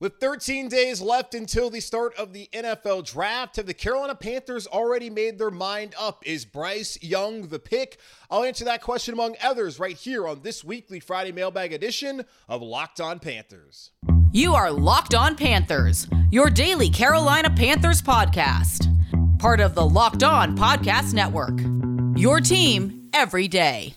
With 13 days left until the start of the NFL draft, have the Carolina Panthers already made their mind up? Is Bryce Young the pick? I'll answer that question among others right here on this weekly Friday mailbag edition of Locked On Panthers. You are Locked On Panthers, your daily Carolina Panthers podcast, part of the Locked On Podcast Network. Your team every day.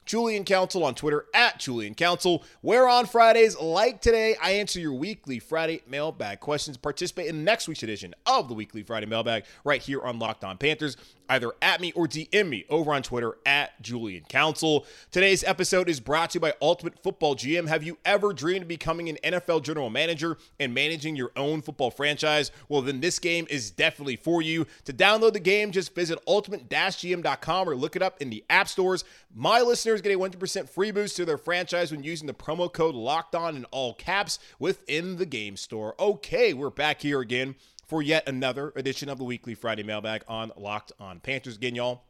Julian Council on Twitter at Julian Council, where on Fridays, like today, I answer your weekly Friday mailbag questions. Participate in next week's edition of the weekly Friday mailbag right here on Locked On Panthers either at me or DM me over on Twitter at Julian Council. Today's episode is brought to you by Ultimate Football GM. Have you ever dreamed of becoming an NFL general manager and managing your own football franchise? Well, then this game is definitely for you. To download the game, just visit ultimate-gm.com or look it up in the app stores. My listeners get a 100% free boost to their franchise when using the promo code LOCKED ON in all caps within the game store. Okay, we're back here again for yet another edition of the weekly Friday mailbag on Locked On Panthers. Again, y'all,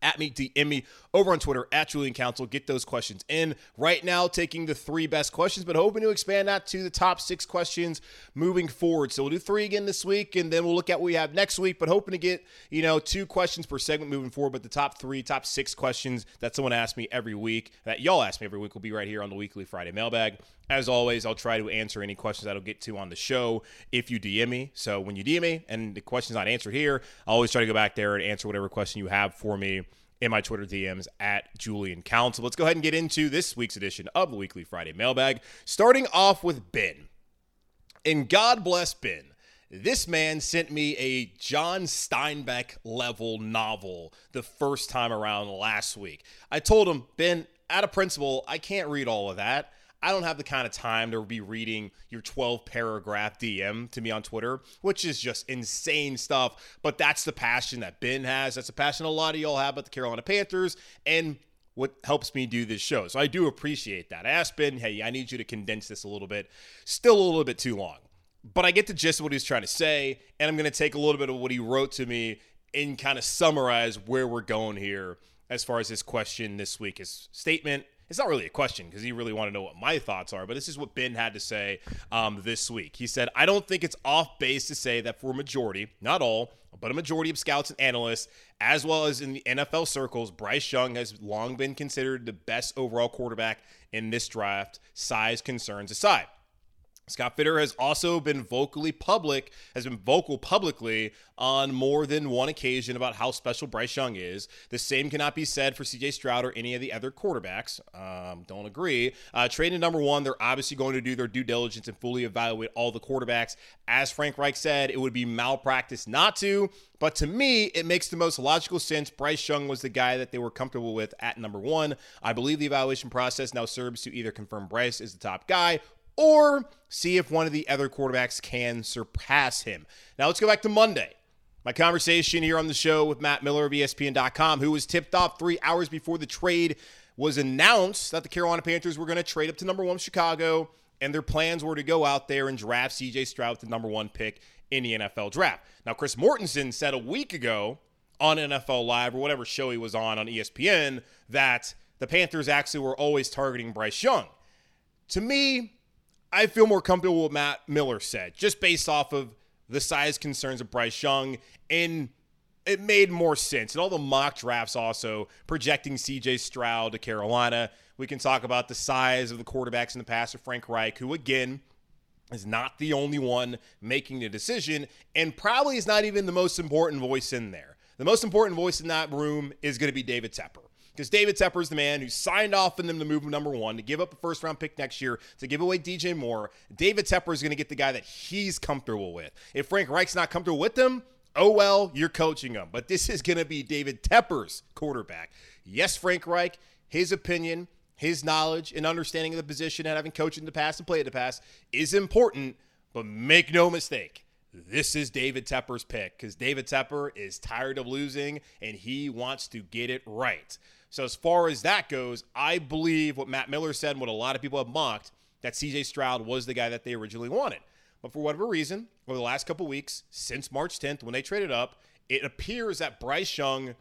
at me, DM me over on Twitter at Julian Council. Get those questions in. Right now, taking the three best questions, but hoping to expand that to the top six questions moving forward. So we'll do three again this week, and then we'll look at what we have next week, but hoping to get, you know, two questions per segment moving forward. But the top three, top six questions that someone asks me every week, that y'all ask me every week, will be right here on the weekly Friday mailbag. As always, I'll try to answer any questions that I'll get to on the show if you DM me. So when you DM me and the question's not answered here, I'll always try to go back there and answer whatever question you have for me in my Twitter DMs at Julian Council. Let's go ahead and get into this week's edition of the Weekly Friday Mailbag, starting off with Ben. And God bless Ben. This man sent me a John Steinbeck level novel the first time around last week. I told him, Ben, out of principle, I can't read all of that. I don't have the kind of time to be reading your 12 paragraph DM to me on Twitter, which is just insane stuff. But that's the passion that Ben has. That's the passion a lot of y'all have about the Carolina Panthers and what helps me do this show. So I do appreciate that. I asked Ben, hey, I need you to condense this a little bit. Still a little bit too long. But I get the gist of what he's trying to say, and I'm going to take a little bit of what he wrote to me and kind of summarize where we're going here as far as his question this week, his statement, it's not really a question because he really want to know what my thoughts are, but this is what Ben had to say um, this week. He said, I don't think it's off base to say that for a majority, not all, but a majority of scouts and analysts, as well as in the NFL circles, Bryce Young has long been considered the best overall quarterback in this draft, size concerns aside. Scott Fitterer has also been vocally public, has been vocal publicly on more than one occasion about how special Bryce Young is. The same cannot be said for CJ Stroud or any of the other quarterbacks. Um, don't agree. Uh, trading number one, they're obviously going to do their due diligence and fully evaluate all the quarterbacks. As Frank Reich said, it would be malpractice not to. But to me, it makes the most logical sense. Bryce Young was the guy that they were comfortable with at number one. I believe the evaluation process now serves to either confirm Bryce is the top guy or see if one of the other quarterbacks can surpass him. Now let's go back to Monday. My conversation here on the show with Matt Miller of ESPN.com, who was tipped off three hours before the trade was announced that the Carolina Panthers were going to trade up to number one Chicago, and their plans were to go out there and draft CJ Stroud, the number one pick in the NFL draft. Now, Chris Mortensen said a week ago on NFL Live or whatever show he was on on ESPN that the Panthers actually were always targeting Bryce Young. To me, I feel more comfortable with what Matt Miller said, just based off of the size concerns of Bryce Young. And it made more sense. And all the mock drafts also projecting CJ Stroud to Carolina. We can talk about the size of the quarterbacks in the past of Frank Reich, who, again, is not the only one making the decision and probably is not even the most important voice in there. The most important voice in that room is going to be David Tepper because David Tepper is the man who signed off on them to move number one, to give up a first round pick next year, to give away DJ Moore. David Tepper is going to get the guy that he's comfortable with. If Frank Reich's not comfortable with them, oh well, you're coaching him. But this is going to be David Tepper's quarterback. Yes, Frank Reich, his opinion, his knowledge and understanding of the position and having coached in the past and played in the past is important, but make no mistake. This is David Tepper's pick because David Tepper is tired of losing and he wants to get it right. So, as far as that goes, I believe what Matt Miller said and what a lot of people have mocked that CJ Stroud was the guy that they originally wanted. But for whatever reason, over the last couple weeks, since March 10th, when they traded up, it appears that Bryce Young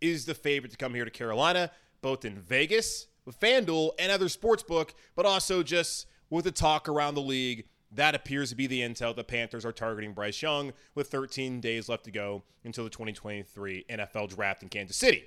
is the favorite to come here to Carolina, both in Vegas with FanDuel and other sportsbook, but also just with the talk around the league. That appears to be the intel. The Panthers are targeting Bryce Young with 13 days left to go until the 2023 NFL draft in Kansas City.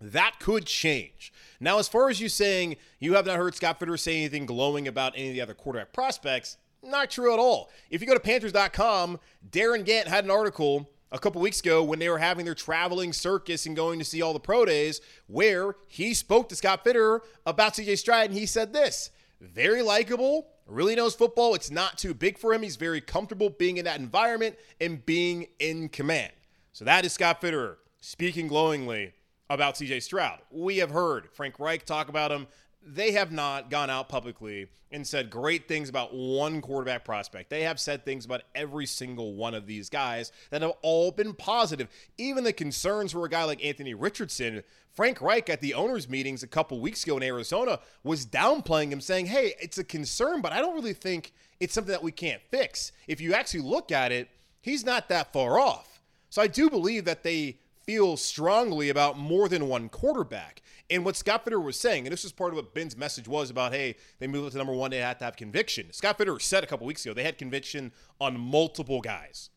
That could change. Now, as far as you saying you have not heard Scott Fitterer say anything glowing about any of the other quarterback prospects, not true at all. If you go to Panthers.com, Darren Gantt had an article a couple weeks ago when they were having their traveling circus and going to see all the pro days where he spoke to Scott Fitterer about CJ Stroud and he said this very likable, really knows football. It's not too big for him. He's very comfortable being in that environment and being in command. So that is Scott Fitterer speaking glowingly about CJ Stroud. We have heard Frank Reich talk about him they have not gone out publicly and said great things about one quarterback prospect. They have said things about every single one of these guys that have all been positive. Even the concerns for a guy like Anthony Richardson, Frank Reich at the owners' meetings a couple weeks ago in Arizona was downplaying him, saying, Hey, it's a concern, but I don't really think it's something that we can't fix. If you actually look at it, he's not that far off. So I do believe that they feel strongly about more than one quarterback. And what Scott Fitterer was saying, and this was part of what Ben's message was about, hey, they moved up to number one, they had to have conviction. Scott Fitterer said a couple weeks ago they had conviction on multiple guys.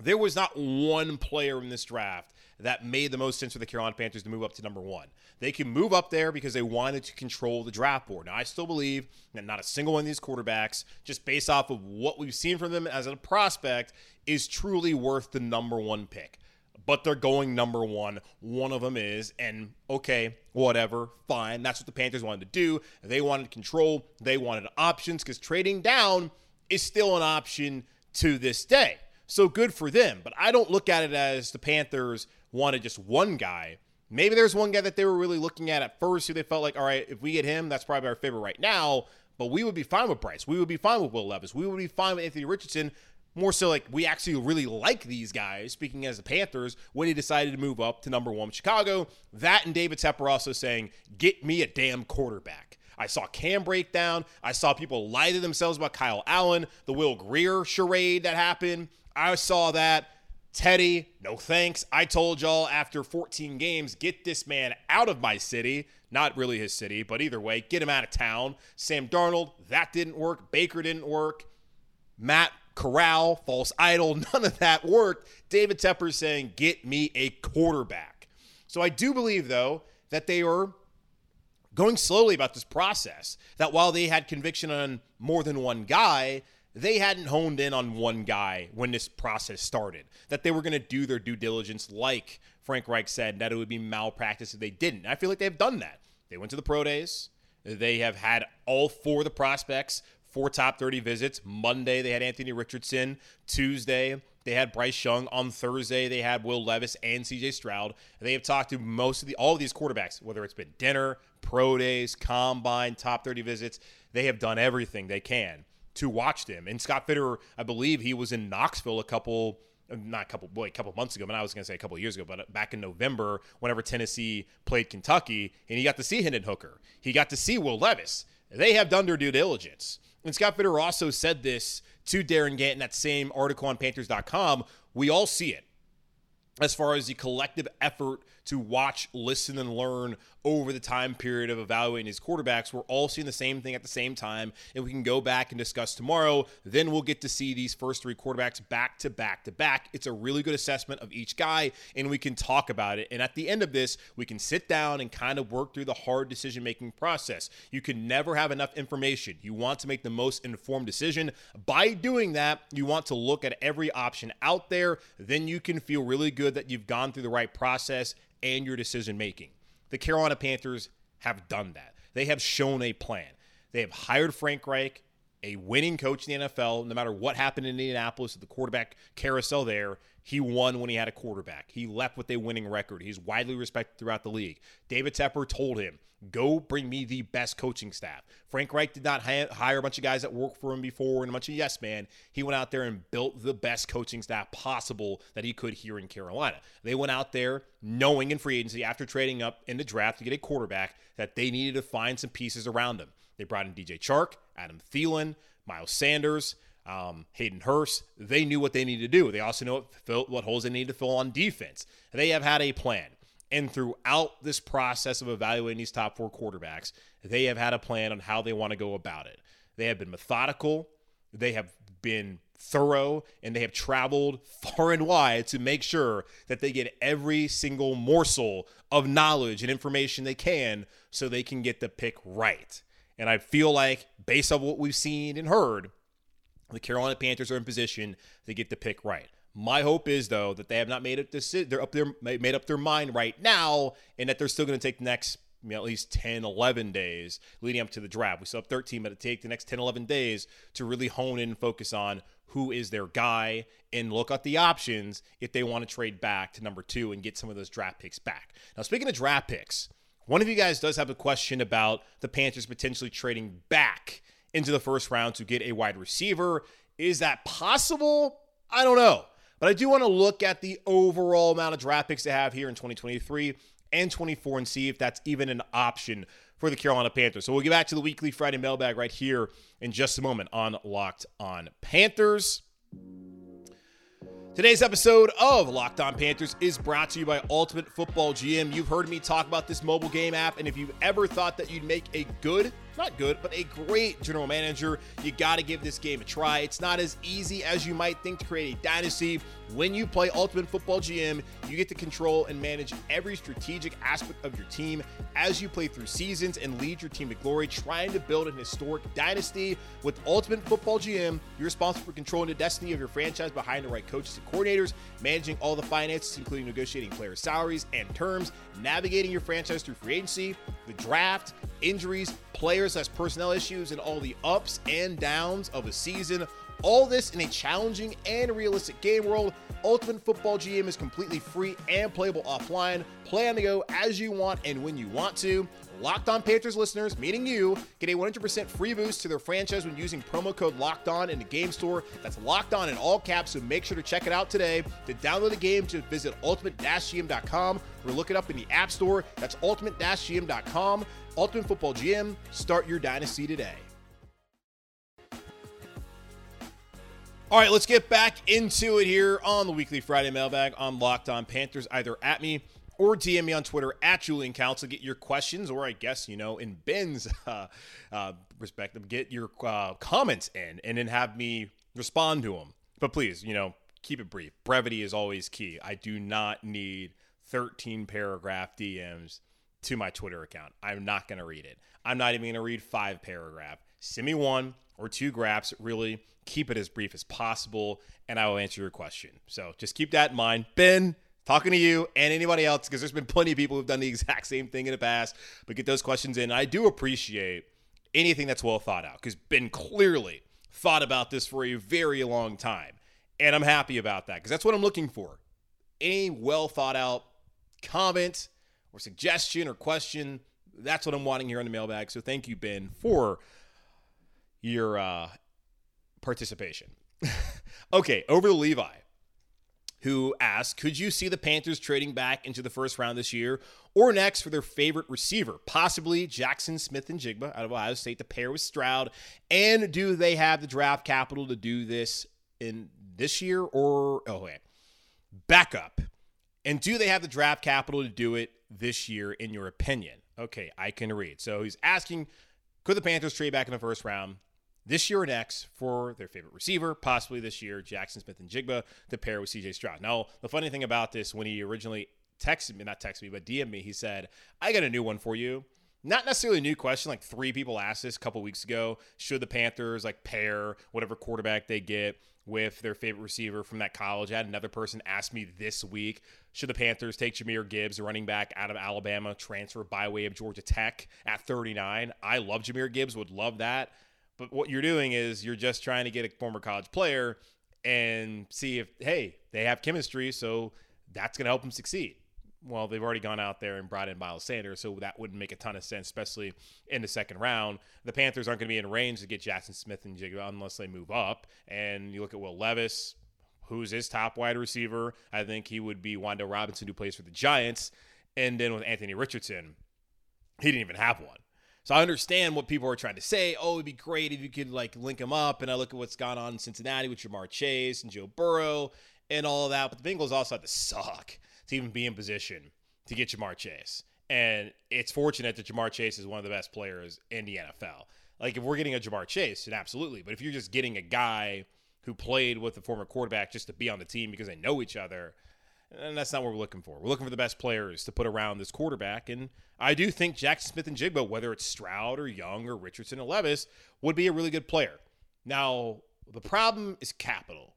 There was not one player in this draft that made the most sense for the Carolina Panthers to move up to number one. They can move up there because they wanted to control the draft board. Now, I still believe that not a single one of these quarterbacks, just based off of what we've seen from them as a prospect, is truly worth the number one pick but they're going number one. One of them is, and okay, whatever, fine. That's what the Panthers wanted to do. They wanted control, they wanted options because trading down is still an option to this day. So good for them. But I don't look at it as the Panthers wanted just one guy. Maybe there's one guy that they were really looking at at first who they felt like, all right, if we get him, that's probably our favorite right now. But we would be fine with Bryce. We would be fine with Will Levis. We would be fine with Anthony Richardson more so like we actually really like these guys, speaking as the Panthers, when he decided to move up to number one Chicago. That and David Tepper also saying, get me a damn quarterback. I saw Cam breakdown. I saw people lie to themselves about Kyle Allen, the Will Grier charade that happened. I saw that. Teddy, no thanks. I told y'all after 14 games, get this man out of my city. Not really his city, but either way, get him out of town. Sam Darnold, that didn't work. Baker didn't work. Matt corral, false idol, none of that worked. David Tepper saying, get me a quarterback. So I do believe, though, that they are going slowly about this process. That while they had conviction on more than one guy, they hadn't honed in on one guy when this process started. That they were going to do their due diligence, like Frank Reich said, that it would be malpractice if they didn't. I feel like they've done that. They went to the pro days. They have had all four of the prospects four top 30 visits. Monday, they had Anthony Richardson. Tuesday, they had Bryce Young. On Thursday, they had Will Levis and CJ Stroud. They have talked to most of the all of these quarterbacks, whether it's been dinner, pro days, combine, top 30 visits. They have done everything they can to watch them. And Scott Fitterer, I believe he was in Knoxville a couple not a couple boy a couple months ago, but I was going to say a couple years ago, but back in November, whenever Tennessee played Kentucky, and he got to see Hendon Hooker, he got to see Will Levis. They have done their due diligence. And Scott Fitterer also said this to Darren Gantt in that same article on Panthers.com. We all see it as far as the collective effort to watch, listen, and learn over the time period of evaluating his quarterbacks. We're all seeing the same thing at the same time, and we can go back and discuss tomorrow. Then we'll get to see these first three quarterbacks back to back to back. It's a really good assessment of each guy, and we can talk about it. And at the end of this, we can sit down and kind of work through the hard decision making process. You can never have enough information. You want to make the most informed decision. By doing that, you want to look at every option out there. Then you can feel really good that you've gone through the right process and your decision making. The Carolina Panthers have done that. They have shown a plan. They have hired Frank Reich, a winning coach in the NFL. No matter what happened in Indianapolis, the quarterback carousel there, He won when he had a quarterback. He left with a winning record. He's widely respected throughout the league. David Tepper told him, Go bring me the best coaching staff. Frank Reich did not hire a bunch of guys that worked for him before and a bunch of yes man. He went out there and built the best coaching staff possible that he could here in Carolina. They went out there knowing in free agency after trading up in the draft to get a quarterback that they needed to find some pieces around them. They brought in DJ Chark, Adam Thielen, Miles Sanders um, Hayden Hurst, they knew what they needed to do. They also know what, what holes they need to fill on defense. They have had a plan. And throughout this process of evaluating these top four quarterbacks, they have had a plan on how they want to go about it. They have been methodical, they have been thorough, and they have traveled far and wide to make sure that they get every single morsel of knowledge and information they can so they can get the pick right. And I feel like, based on what we've seen and heard, the Carolina Panthers are in position to get the pick right. My hope is though that they have not made it decision. They're up there made up their mind right now, and that they're still going to take the next you know, at least 10, 11 days leading up to the draft. We still have 13, but it take the next 10, 11 days to really hone in and focus on who is their guy and look at the options if they want to trade back to number two and get some of those draft picks back. Now, speaking of draft picks, one of you guys does have a question about the Panthers potentially trading back into the first round to get a wide receiver. Is that possible? I don't know. But I do want to look at the overall amount of draft picks they have here in 2023 and 24 and see if that's even an option for the Carolina Panthers. So we'll get back to the weekly Friday mailbag right here in just a moment on Locked On Panthers. Today's episode of Locked On Panthers is brought to you by Ultimate Football GM. You've heard me talk about this mobile game app, and if you've ever thought that you'd make a good not good, but a great general manager. You got to give this game a try. It's not as easy as you might think to create a dynasty. When you play Ultimate Football GM, you get to control and manage every strategic aspect of your team as you play through seasons and lead your team to glory, trying to build an historic dynasty. With Ultimate Football GM, you're responsible for controlling the destiny of your franchise behind the right coaches and coordinators, managing all the finances, including negotiating player salaries and terms, navigating your franchise through free agency, the draft, injuries, players as personnel issues, and all the ups and downs of a season. All this in a challenging and realistic game world. Ultimate Football GM is completely free and playable offline. Play on the go as you want and when you want to. Locked On Panthers listeners, meaning you, get a 100% free boost to their franchise when using promo code Locked On in the game store. That's Locked On in all caps, so make sure to check it out today. To download the game, just visit ultimate-gm.com or look it up in the App Store. That's ultimate-gm.com. Ultimate Football GM. Start your dynasty today. All right, let's get back into it here on the weekly Friday mailbag on Locked On Panthers. Either at me or DM me on Twitter at Julian Council. Get your questions, or I guess, you know, in Ben's uh, uh, perspective, get your uh, comments in and then have me respond to them. But please, you know, keep it brief. Brevity is always key. I do not need 13 paragraph DMs to my Twitter account. I'm not going to read it. I'm not even going to read five paragraph. Send me one or two graphs. Really keep it as brief as possible, and I will answer your question. So just keep that in mind. Ben, talking to you and anybody else because there's been plenty of people who've done the exact same thing in the past, but get those questions in. I do appreciate anything that's well thought out because Ben clearly thought about this for a very long time. And I'm happy about that because that's what I'm looking for. Any well thought out comment or suggestion or question, that's what I'm wanting here on the mailbag. So thank you, Ben, for your uh, participation. okay, over to Levi who asked, Could you see the Panthers trading back into the first round this year or next for their favorite receiver, possibly Jaxon Smith-Njigba out of Ohio State to pair with Stroud? And do they have the draft capital to do this in this year or, oh, wait, backup? And do they have the draft capital to do it this year, in your opinion? Okay, I can read. So he's asking, Could the Panthers trade back in the first round? this year or next for their favorite receiver, possibly this year, Jaxon Smith-Njigba, to pair with CJ Stroud. Now, the funny thing about this, when he originally texted me, not texted me, but DM me, he said, I got a new one for you. Not necessarily a new question. Like three people asked this a couple weeks ago. Should the Panthers like pair whatever quarterback they get with their favorite receiver from that college? I had another person ask me this week should the Panthers take Jahmyr Gibbs, running back out of Alabama, transfer by way of Georgia Tech at 39? I love Jahmyr Gibbs, would love that. But what you're doing is you're just trying to get a former college player and see if hey they have chemistry, so that's going to help them succeed. Well, they've already gone out there and brought in Miles Sanders, so that wouldn't make a ton of sense, especially in the second round. The Panthers aren't going to be in range to get Jaxon Smith-Njigba unless they move up. And you look at Will Levis, who's his top wide receiver. I think he would be Wan'Dale Robinson, who plays for the Giants. And then with Anthony Richardson, he didn't even have one. So I understand what people are trying to say. Oh, it'd be great if you could like link them up. And I look at what's gone on in Cincinnati with Ja'Marr Chase and Joe Burrow and all of that. But the Bengals also had to suck to even be in position to get Ja'Marr Chase. And it's fortunate that Ja'Marr Chase is one of the best players in the NFL. Like if we're getting a Ja'Marr Chase, then absolutely. But if you're just getting a guy who played with the former quarterback just to be on the team because they know each other, and that's not what we're looking for. We're looking for the best players to put around this quarterback. And I do think Jaxon Smith-Njigba, whether it's Stroud or Young or Richardson or Levis, would be a really good player. Now, the problem is capital.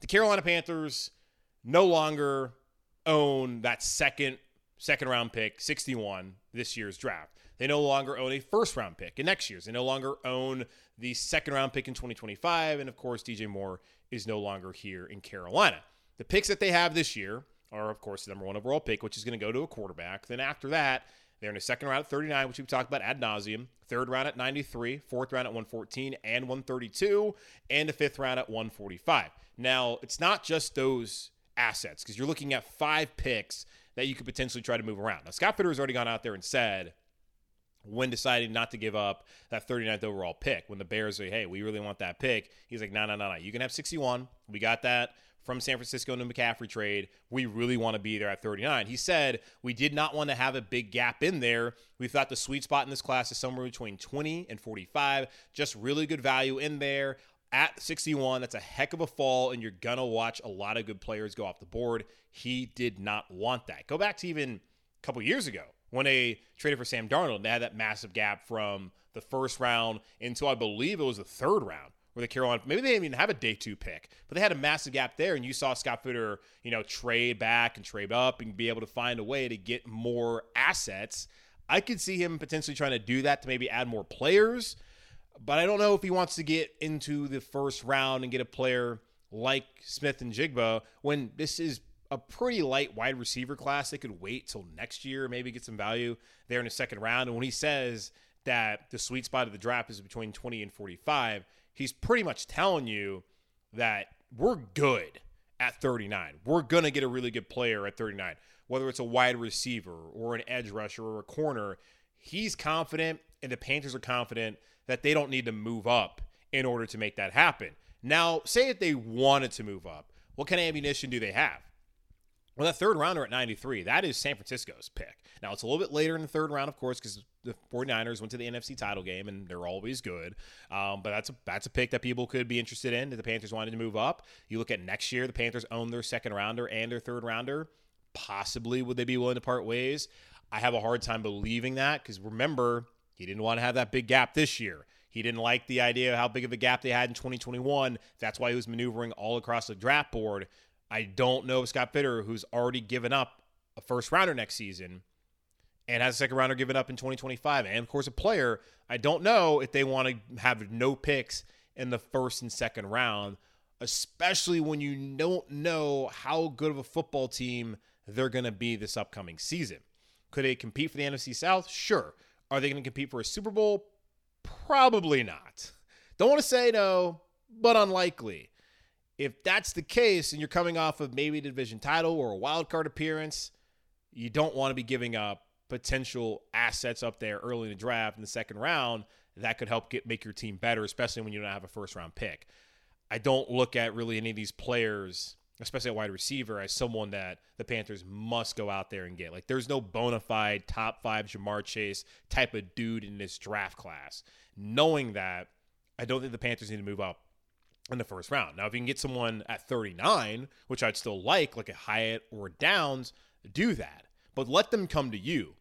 The Carolina Panthers no longer own that second second round pick, 61, this year's draft. They no longer own a first round pick in next year's. They no longer own the second round pick in 2025. And of course, DJ Moore is no longer here in Carolina. The picks that they have this year are, of course, the number one overall pick, which is going to go to a quarterback. Then after that, they're in a second round at 39, which we've talked about ad nauseum. Third round at 93, fourth round at 114 and 132, and a fifth round at 145. Now, it's not just those assets because you're looking at five picks that you could potentially try to move around. Now, Scott Fitterer has already gone out there and said when deciding not to give up that 39th overall pick, when the Bears say, hey, we really want that pick, he's like, no, no, no, no. You can have 61. We got that from San Francisco in the McCaffrey trade. We really want to be there at 39. He said, We did not want to have a big gap in there. We thought the sweet spot in this class is somewhere between 20 and 45. Just really good value in there. At 61, that's a heck of a fall, and you're going to watch a lot of good players go off the board. He did not want that. Go back to even a couple years ago when they traded for Sam Darnold. They had that massive gap from the first round until I believe it was the third round where the Carolina maybe they didn't even have a day two pick, but they had a massive gap there, and you saw Scott Fitterer, you know, trade back and trade up and be able to find a way to get more assets. I could see him potentially trying to do that to maybe add more players, but I don't know if he wants to get into the first round and get a player like Smith-Njigba when this is a pretty light wide receiver class. They could wait till next year, maybe get some value there in the second round. And when he says that the sweet spot of the draft is between 20 and 45, he's pretty much telling you that we're good at 39. We're going to get a really good player at 39, whether it's a wide receiver or an edge rusher or a corner. He's confident, and the Panthers are confident that they don't need to move up in order to make that happen. Now, say if they wanted to move up, what kind of ammunition do they have? Well, that third rounder at 93, that is San Francisco's pick. Now, it's a little bit later in the third round, of course, because the 49ers went to the NFC title game and they're always good. Um, but that's a, that's a pick that people could be interested in if the Panthers wanted to move up. You look at next year, the Panthers own their second rounder and their third rounder. Possibly would they be willing to part ways? I have a hard time believing that because remember, he didn't want to have that big gap this year. He didn't like the idea of how big of a gap they had in 2021. That's why he was maneuvering all across the draft board. I don't know if Scott Fitterer, who's already given up a first rounder next season and has a second rounder given up in 2025, and of course a player, I don't know if they want to have no picks in the first and second round, especially when you don't know how good of a football team they're going to be this upcoming season. Could they compete for the NFC South? Sure. Are they going to compete for a Super Bowl? Probably not. Don't want to say no, but unlikely. If that's the case and you're coming off of maybe a division title or a wild card appearance, you don't want to be giving up potential assets up there early in the draft in the second round that could help get make your team better, especially when you don't have a first round pick. I don't look at really any of these players, especially a wide receiver, as someone that the Panthers must go out there and get. Like there's no bona fide top five Ja'Marr Chase type of dude in this draft class. Knowing that, I don't think the Panthers need to move up in the first round. Now, if you can get someone at 39, which I'd still like, like a Hyatt or Downs, do that. But let them come to you.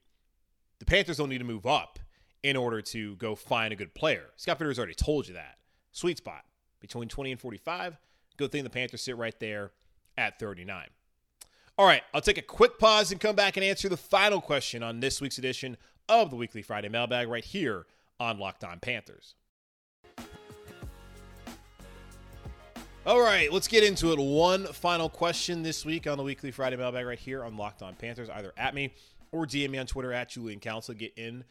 The Panthers don't need to move up in order to go find a good player. Scott Fitterer has already told you that. Sweet spot between 20 and 45. Good thing the Panthers sit right there at 39. All right, I'll take a quick pause and come back and answer the final question on this week's edition of the Weekly Friday Mailbag right here on Locked On Panthers. All right, let's get into it. One final question this week on the weekly Friday mailbag right here on Locked On Panthers. Either at me or DM me on Twitter at Julian Council. Get in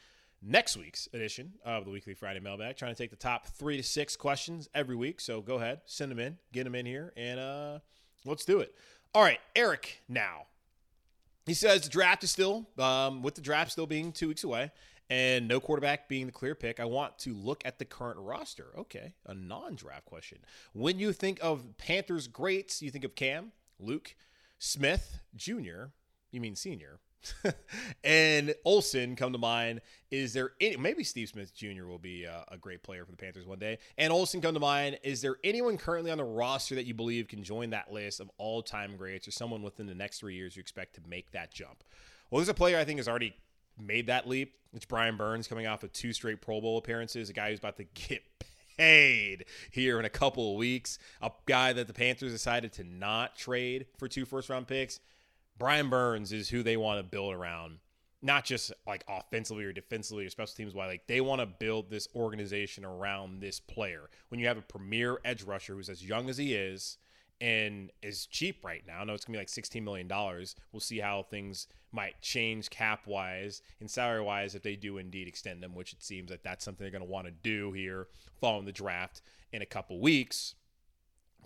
next week's edition of the weekly Friday mailbag. Trying to take the top three to six questions every week. So go ahead, send them in, get them in here, and uh, let's do it. All right, Eric now. He says the draft is still, um, with the draft still being two weeks away and no quarterback being the clear pick, I want to look at the current roster. Okay, a non draft question. When you think of Panthers greats, you think of Cam, Luke, Smith, Jr., you mean senior, and Olsen come to mind. Is there any, maybe Steve Smith Jr. will be a, a, great player for the Panthers one day? And Olsen come to mind. Is there anyone currently on the roster that you believe can join that list of all time greats or someone within the next three years you expect to make that jump? Well, there's a player I think has already made that leap. It's Brian Burns coming off of two straight Pro Bowl appearances, a guy who's about to get paid here in a couple of weeks, a guy that the Panthers decided to not trade for two first round picks. Brian Burns is who they want to build around, not just like offensively or defensively or special teams wise. Like they want to build this organization around this player. When you have a premier edge rusher who's as young as he is and is cheap right now, I know it's gonna be like $16 million. We'll see how things might change cap wise and salary wise if they do indeed extend them, which it seems that that's something they're to want to do here following the draft in a couple weeks.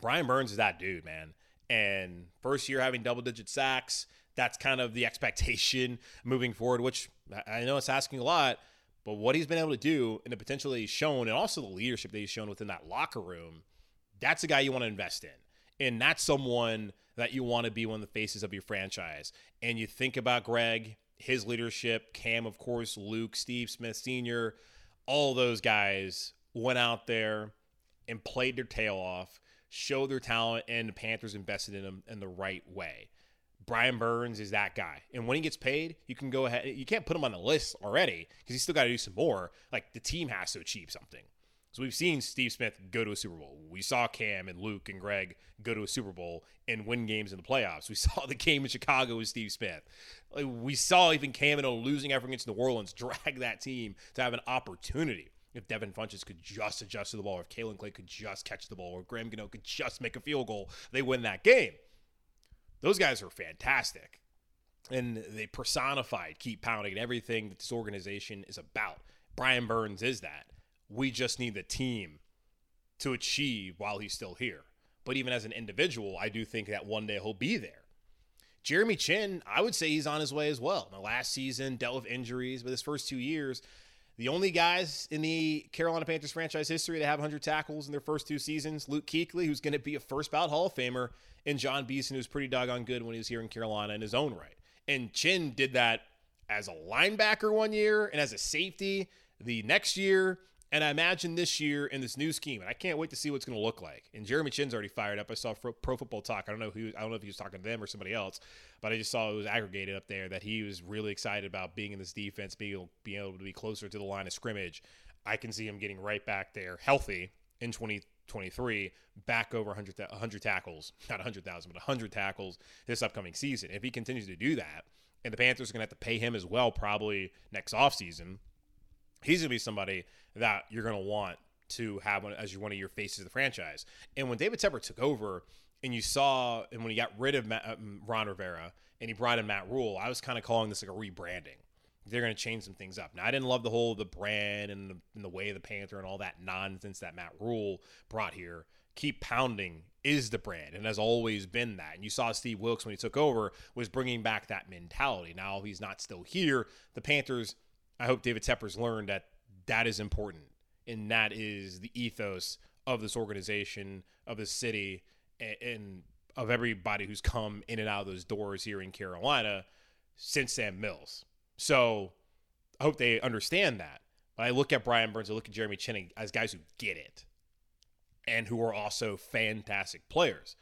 Brian Burns is that dude, man. And first year having double digit sacks, that's kind of the expectation moving forward, which I know it's asking a lot, but what he's been able to do and the potential that he's shown, and also the leadership that he's shown within that locker room, that's a guy you want to invest in. And that's someone that you want to be one of the faces of your franchise. And you think about Greg, his leadership, Cam, of course, Luke, Steve Smith Sr., all those guys went out there and played their tail off, showed their talent, and the Panthers invested in them in the right way. Brian Burns is that guy. And when he gets paid, you can go ahead. You can't put him on the list already because he's still got to do some more. Like the team has to achieve something. So we've seen Steve Smith go to a Super Bowl. We saw Cam and Luke and Greg go to a Super Bowl and win games in the playoffs. We saw the game in Chicago with Steve Smith. we saw even Cam losing effort against New Orleans drag that team to have an opportunity. If Devin Funchess could just adjust to the ball, or if Kaelin Clay could just catch the ball, or Graham Gano could just make a field goal, they win that game. Those guys are fantastic. And they personified keep pounding and everything that this organization is about. Brian Burns is that. We just need the team to achieve while he's still here. But even as an individual, I do think that one day he'll be there. Jeremy Chinn, I would say he's on his way as well. The last season dealt with injuries, but his first two years, the only guys in the Carolina Panthers franchise history to have 100 tackles in their first two seasons, Luke Kuechly, who's going to be a first ballot Hall of Famer, and Jon Beason, who's pretty doggone good when he was here in Carolina in his own right. And Chinn did that as a linebacker one year and as a safety the next year and I imagine this year in this new scheme, and I can't wait to see what's going to look like. And Jeremy Chinn's already fired up. I saw Pro Football Talk. I don't know who. I don't know if he was talking to them or somebody else, but I just saw it was aggregated up there that he was really excited about being in this defense, being able, being able to be closer to the line of scrimmage. I can see him getting right back there, healthy in 2023, back over 100, 100 tackles, not 100,000, but 100 tackles this upcoming season. If he continues to do that, and the Panthers are going to have to pay him as well, probably next offseason he's going to be somebody that you're going to want to have as one of your faces of the franchise. And when David Tepper took over, and you saw, and when he got rid of Matt, um, Ron Rivera and he brought in Matt Rhule, I was kind of calling this like a rebranding. They're going to change some things up. Now, I didn't love the whole the brand and the, and the way of the Panther and all that nonsense that Matt Rhule brought here. Keep pounding is the brand and has always been that. And you saw Steve Wilks when he took over was bringing back that mentality. Now he's not still here. The Panthers I hope David Tepper's learned that that is important and that is the ethos of this organization, of this city, and, of everybody who's come in and out of those doors here in Carolina since Sam Mills. So I hope they understand that. But I look at Brian Burns, I look at Jeremy Chinn as guys who get it and who are also fantastic players.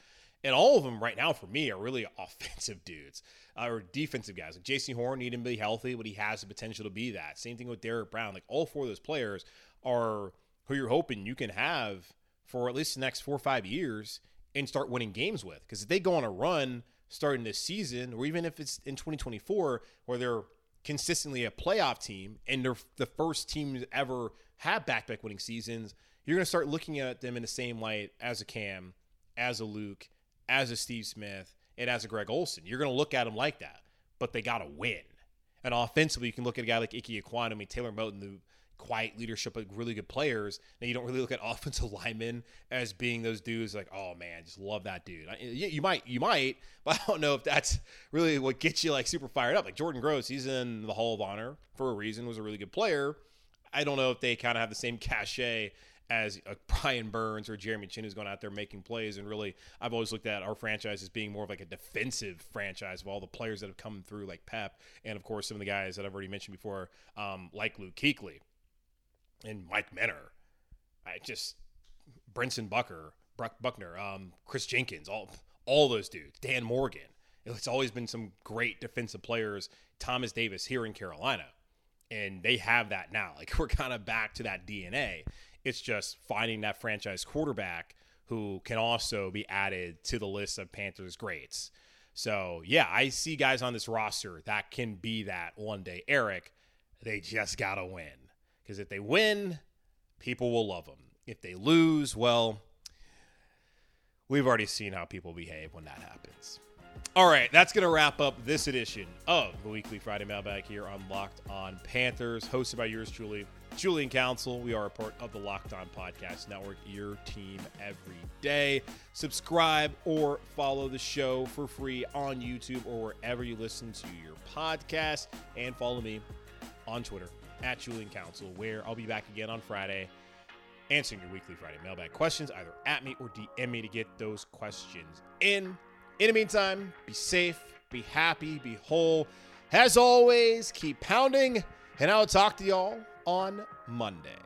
And all of them right now for me are really offensive dudes uh, or defensive guys. Like Jaycee Horn him to be healthy, but he has the potential to be that. Same thing with Derrick Brown. Like all four of those players are who you're hoping you can have for at least the next four or five years and start winning games with. Because if they go on a run starting this season, or even if it's in 2024 where they're consistently a playoff team and they're the first team to ever have back-to-back winning seasons, you're going to start looking at them in the same light as a Cam, as a Luke, as a Steve Smith, and as a Greg Olsen. You're going to look at them like that, but they got to win. And offensively, you can look at a guy like Ike Ekwonu, I mean, Taylor Moton, the quiet leadership of really good players. Now, you don't really look at offensive linemen as being those dudes like, oh man, just love that dude. You might, you might, but I don't know if that's really what gets you like super fired up. Like Jordan Gross, he's in the Hall of Honor for a reason, was a really good player. I don't know if they kind of have the same cachet as uh, Brian Burns or Jeremy Chinn who's going out there making plays. And really, I've always looked at our franchise as being more of like a defensive franchise of all the players that have come through, like Pep, and of course some of the guys that I've already mentioned before, um, like Luke Kuechly and Mike Minter. I just Brentson Bucker, Buck, Buckner, um, Chris Jenkins, all all those dudes, Dan Morgan. It's always been some great defensive players. Thomas Davis here in Carolina, and they have that now. Like we're kind of back to that DNA. It's just finding that franchise quarterback who can also be added to the list of Panthers greats. So, yeah, I see guys on this roster that can be that one day. Eric, they just got to win. Because if they win, people will love them. If they lose, well, we've already seen how people behave when that happens. All right, that's going to wrap up this edition of the Weekly Friday Mailbag here on Locked On Panthers, hosted by yours truly, Julian Council. We are a part of the Locked On Podcast Network, your team every day. Subscribe or follow the show for free on YouTube or wherever you listen to your podcast. And follow me on Twitter at Julian Council, where I'll be back again on Friday answering your weekly Friday mailbag questions, either at me or DM me to get those questions in. In the meantime, be safe, be happy, be whole. As always, keep pounding, and I'll talk to y'all on Monday.